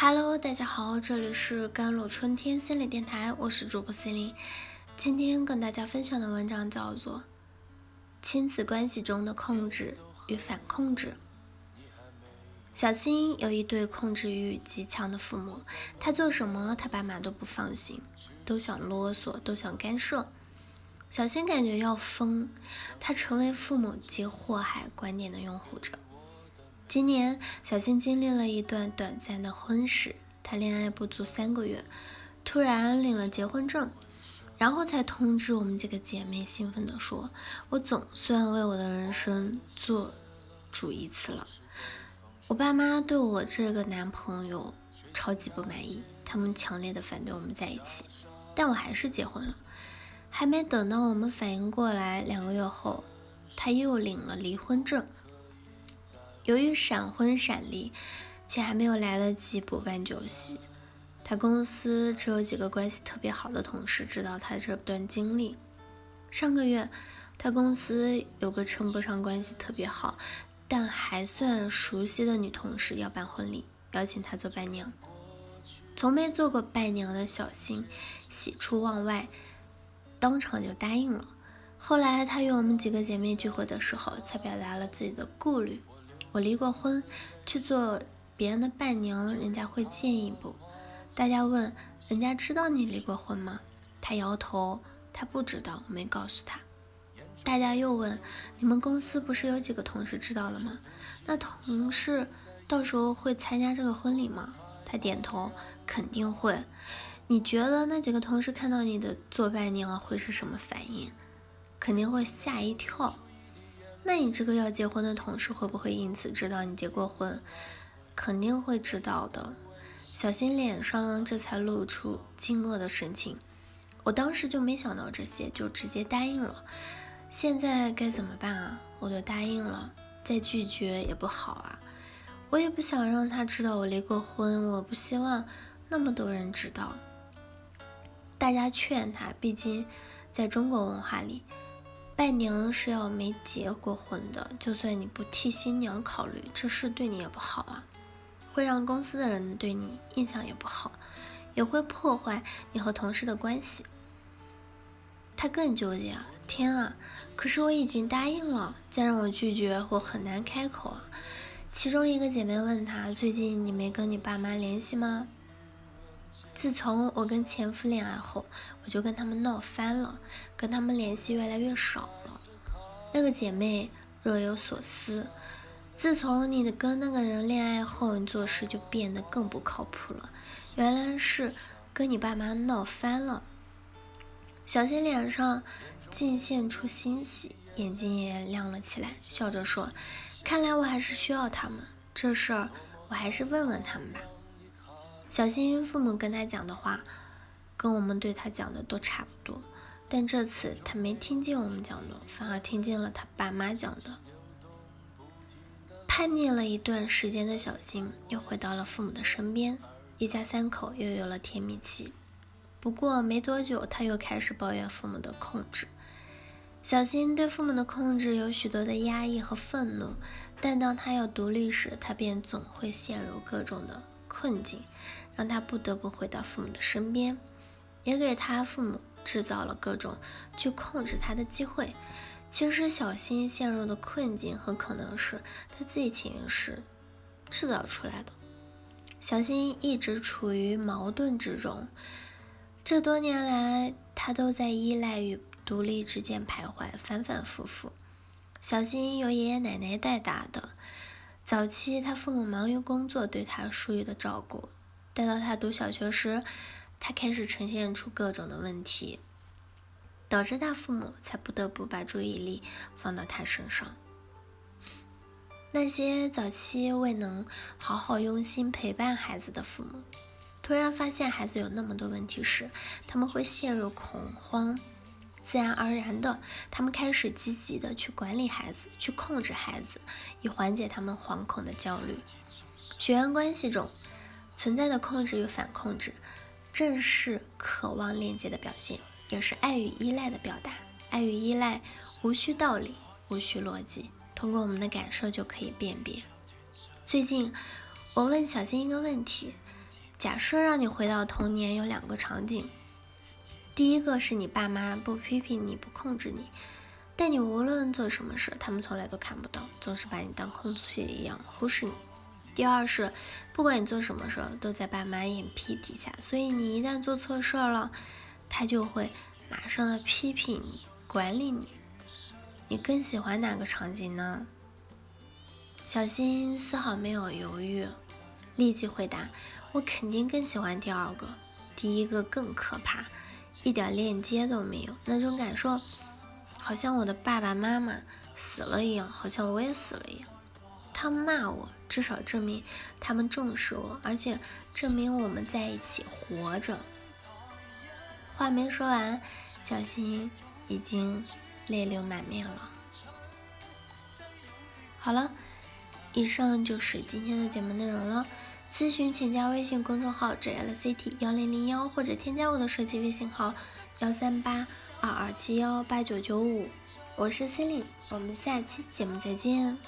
Hello，大家好，这里是甘露春天心理电台，我是主播 c e l i n e 今天跟大家分享的文章叫做《亲子关系中的控制与反控制》。小新有一对控制欲极强的父母，他做什么他爸妈都不放心，都想啰嗦，都想干涉。小新感觉要疯，他成为父母及祸害观念的拥护者。今年，小新经历了一段短暂的婚史。他恋爱不足三个月，突然领了结婚证，然后才通知我们几个姐妹，兴奋地说：“我总算为我的人生做主一次了。”我爸妈对我这个男朋友超级不满意，他们强烈的反对我们在一起，但我还是结婚了。还没等到我们反应过来，两个月后，他又领了离婚证。由于闪婚闪离，且还没有来得及补办酒席，他公司只有几个关系特别好的同事知道他这段经历。上个月，他公司有个称不上关系特别好，但还算熟悉的女同事要办婚礼，邀请他做伴娘。从没做过伴娘的小新喜出望外，当场就答应了。后来他与我们几个姐妹聚会的时候，才表达了自己的顾虑。我离过婚，去做别人的伴娘，人家会介意不？大家问，人家知道你离过婚吗？他摇头，他不知道，我没告诉他。大家又问，你们公司不是有几个同事知道了吗？那同事到时候会参加这个婚礼吗？他点头，肯定会。你觉得那几个同事看到你的做伴娘会是什么反应？肯定会吓一跳。那你这个要结婚的同事会不会因此知道你结过婚？肯定会知道的。小新脸上这才露出惊愕的神情。我当时就没想到这些，就直接答应了。现在该怎么办啊？我都答应了，再拒绝也不好啊。我也不想让他知道我离过婚，我不希望那么多人知道。大家劝他，毕竟在中国文化里。伴娘是要没结过婚的，就算你不替新娘考虑，这事对你也不好啊，会让公司的人对你印象也不好，也会破坏你和同事的关系。他更纠结啊！天啊！可是我已经答应了，再让我拒绝，我很难开口啊。其中一个姐妹问他：“最近你没跟你爸妈联系吗？”自从我跟前夫恋爱后，我就跟他们闹翻了，跟他们联系越来越少了。那个姐妹若有所思，自从你跟那个人恋爱后，你做事就变得更不靠谱了。原来是跟你爸妈闹翻了。小新脸上尽现出欣喜，眼睛也亮了起来，笑着说：“看来我还是需要他们，这事儿我还是问问他们吧。”小新父母跟他讲的话，跟我们对他讲的都差不多，但这次他没听见我们讲的，反而听见了他爸妈讲的。叛逆了一段时间的小新又回到了父母的身边，一家三口又有了甜蜜期。不过没多久，他又开始抱怨父母的控制。小新对父母的控制有许多的压抑和愤怒，但当他要独立时，他便总会陷入各种的。困境让他不得不回到父母的身边，也给他父母制造了各种去控制他的机会。其实小新陷入的困境很可能是他自己潜意识制造出来的。小新一直处于矛盾之中，这多年来他都在依赖与独立之间徘徊，反反复复。小新由爷爷奶奶带大的。早期，他父母忙于工作，对他疏于的照顾。待到他读小学时，他开始呈现出各种的问题，导致他父母才不得不把注意力放到他身上。那些早期未能好好用心陪伴孩子的父母，突然发现孩子有那么多问题时，他们会陷入恐慌。自然而然的，他们开始积极的去管理孩子，去控制孩子，以缓解他们惶恐的焦虑。血缘关系中存在的控制与反控制，正是渴望链接的表现，也是爱与依赖的表达。爱与依赖无需道理，无需逻辑，通过我们的感受就可以辨别。最近，我问小新一个问题：假设让你回到童年，有两个场景。第一个是你爸妈不批评你，不控制你，但你无论做什么事，他们从来都看不到，总是把你当空气一样忽视你。第二是，不管你做什么事儿，都在爸妈眼皮底下，所以你一旦做错事儿了，他就会马上的批评你，管理你。你更喜欢哪个场景呢？小新丝毫没有犹豫，立即回答：“我肯定更喜欢第二个，第一个更可怕。”一点链接都没有，那种感受，好像我的爸爸妈妈死了一样，好像我也死了一样。他骂我，至少证明他们重视我，而且证明我们在一起活着。话没说完，小新已经泪流满面了。好了，以上就是今天的节目内容了。咨询请加微信公众号 jlct 幺零零幺，或者添加我的手机微信号幺三八二二七幺八九九五，我是 c 令我们下期节目再见。